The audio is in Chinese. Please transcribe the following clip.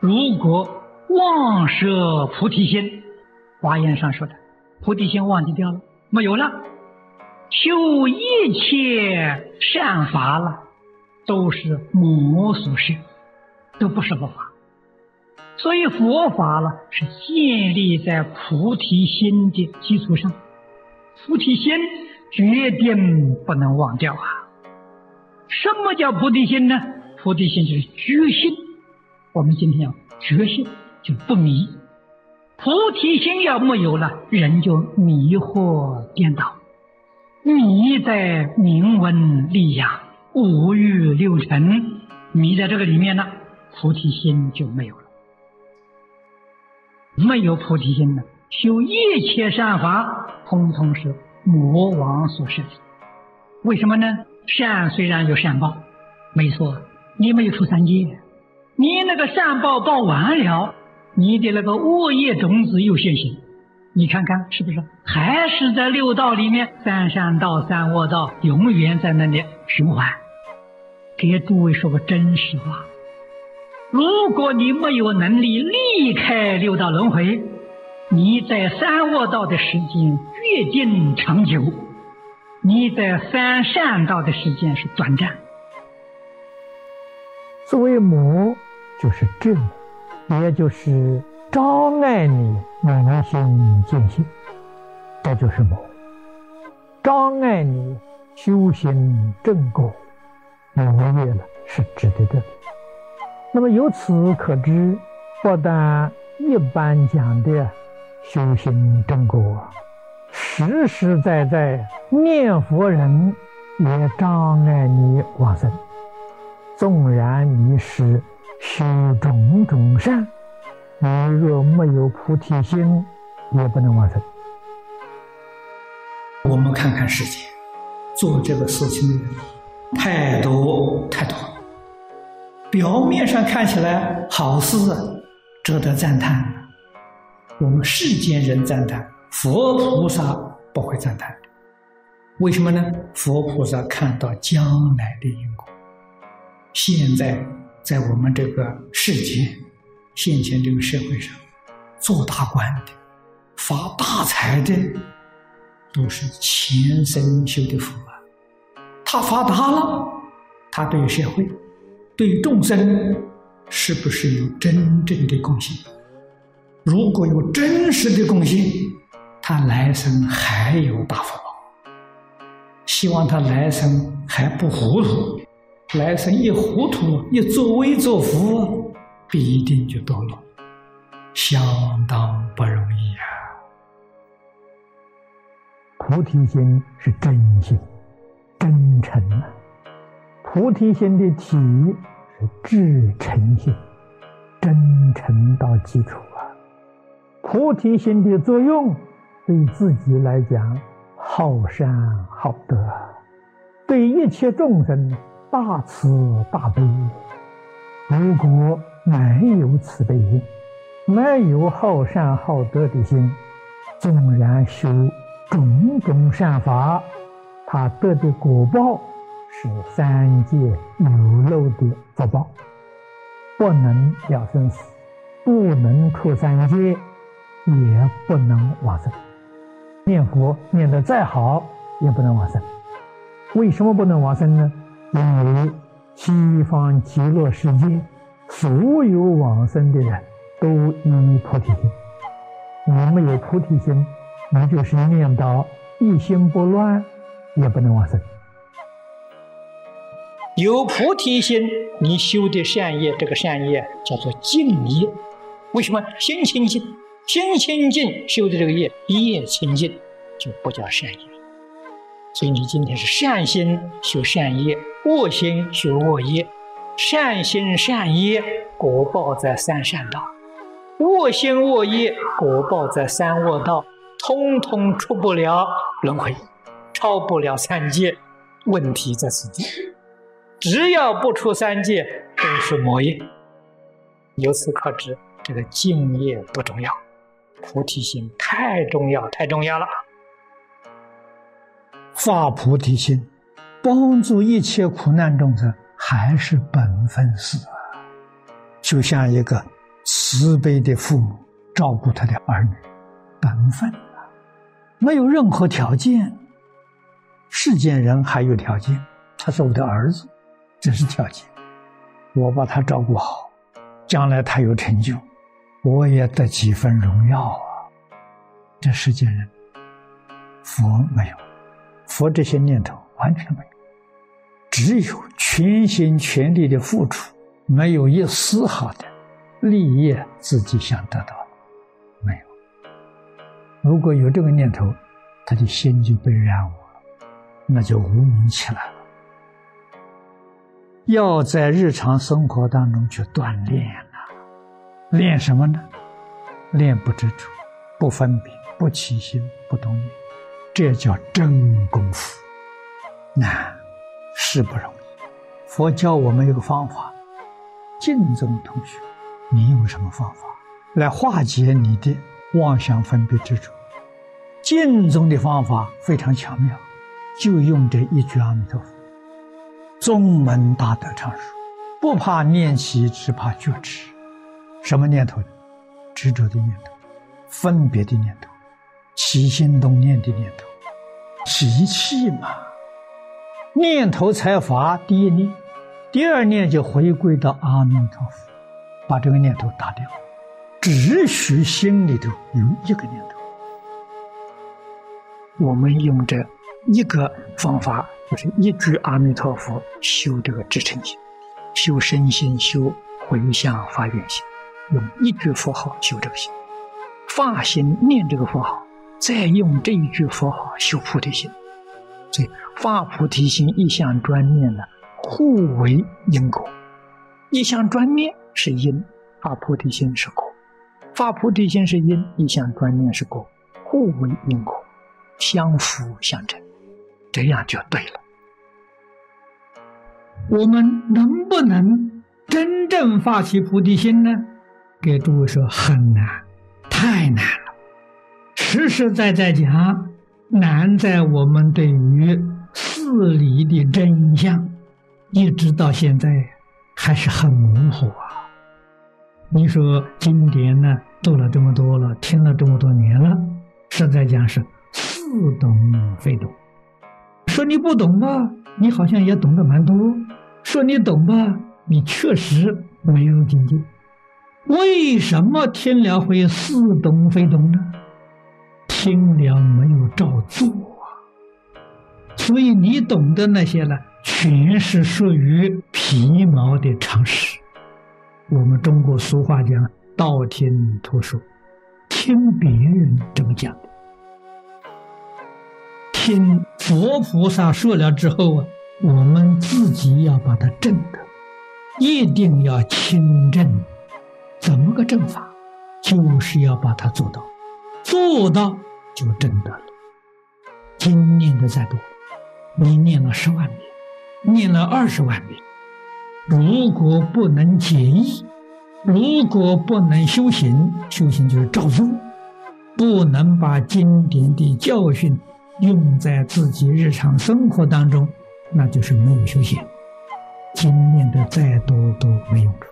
如果妄摄菩提心，华严上说的，菩提心忘记掉了，没有了，修一切善法了，都是魔所设，都不是佛法。所以佛法了是建立在菩提心的基础上，菩提心决定不能忘掉啊！什么叫菩提心呢？菩提心就是觉心。我们今天要觉心，就不迷。菩提心要没有了，人就迷惑颠倒，迷在名闻利养、五欲六尘，迷在这个里面了，菩提心就没有了。没有菩提心的，修一切善法，通通是魔王所设的。为什么呢？善虽然有善报，没错，你没有出三界，你那个善报报完了，你的那个恶业种子又现行，你看看是不是？还是在六道里面，三善道、三恶道，永远在那里循环。给诸位说个真实话。如果你没有能力离开六道轮回，你在三恶道的时间越近长久，你在三善道的时间是短暂。作为魔，就是正，也就是障碍你明心见性，这就是魔，张爱你修行正果，魔业了是指的这。那么由此可知，不但一般讲的修行正果，实实在在念佛人也障碍你往生。纵然你是修种种善，你若没有菩提心，也不能完成。我们看看世界，做这个事情的人太多太多了。表面上看起来好事，值得赞叹。我们世间人赞叹，佛菩萨不会赞叹。为什么呢？佛菩萨看到将来的因果。现在在我们这个世界、现前这个社会上，做大官的、发大财的，都是前生修的福啊。他发达了，他对社会。对众生是不是有真正的贡献？如果有真实的贡献，他来生还有大福报。希望他来生还不糊涂，来生一糊涂，一作威作福，必定就堕落，相当不容易啊！菩提心是真心、真诚啊。菩提心的体是至诚心，真诚到基础啊！菩提心的作用，对自己来讲，好善好德，对一切众生大慈大悲。如果没有慈悲心，没有好善好德的心，纵然修种种善法，他得的果报。是三界有漏的福报，不能了生死，不能出三界，也不能往生。念佛念得再好，也不能往生。为什么不能往生呢？因为西方极乐世界所有往生的人都依菩提心。你没有菩提心，你就是念到一心不乱，也不能往生。有菩提心，你修的善业，这个善业叫做净业。为什么心清净？心清净修的这个业，业清净就不叫善业。所以你今天是善心修善业，恶心修恶业。善心善业果报在三善道，恶心恶业果报在三恶道，通通出不了轮回，超不了三界。问题在此地。只要不出三界，都是魔业。由此可知，这个敬业不重要，菩提心太重要，太重要了。发菩提心，帮助一切苦难众生，还是本分事啊。就像一个慈悲的父母照顾他的儿女，本分啊，没有任何条件。世间人还有条件，他是我的儿子，这是条件。我把他照顾好，将来他有成就，我也得几分荣耀啊。这世间人，佛没有，佛这些念头完全没有，只有全心全力的付出，没有一丝毫的利益自己想得到的，没有。如果有这个念头，他的心就被染污了，那就无明起来了。要在日常生活当中去锻炼呐，练什么呢？练不执着，不分别。不起心，不动念，这叫真功夫。难是不容易。佛教我们有个方法，净宗同学，你用什么方法来化解你的妄想分别执着？净宗的方法非常巧妙，就用这一句阿弥陀佛。宗门大德常说：不怕念起，只怕觉迟。什么念头？执着的念头，分别的念头。起心动念的念头，习气嘛，念头才发第一念，第二念就回归到阿弥陀佛，把这个念头打掉，只许心里头有一个念头。我们用这一个方法，就是一句阿弥陀佛修这个支撑心，修身心，修回向发愿心，用一句佛号修这个心，发心念这个佛号。再用这一句佛号修菩提心，所以发菩提心一向专念呢，互为因果。一向专念是因，发菩提心是果；发菩提心是因，一向专念是果，互为因果，相辅相成，这样就对了。我们能不能真正发起菩提心呢？给诸位说，很难，太难了。实实在在讲，难在我们对于事理的真相，一直到现在还是很模糊啊。你说经典呢，读了这么多了，听了这么多年了，实在讲是似懂非懂。说你不懂吧，你好像也懂得蛮多；说你懂吧，你确实没有境界。为什么听了会似懂非懂呢？听了没有照做啊，所以你懂得那些呢，全是属于皮毛的常识。我们中国俗话讲“道听途说”，听别人这么讲的，听佛菩萨说了之后啊，我们自己要把它证得，一定要亲证。怎么个证法？就是要把它做到，做到。就真的了。经念的再多，你念了十万遍，念了二十万遍，如果不能解义，如果不能修行，修行就是照做，不能把经典的教训用在自己日常生活当中，那就是没有修行。经念的再多都没用处。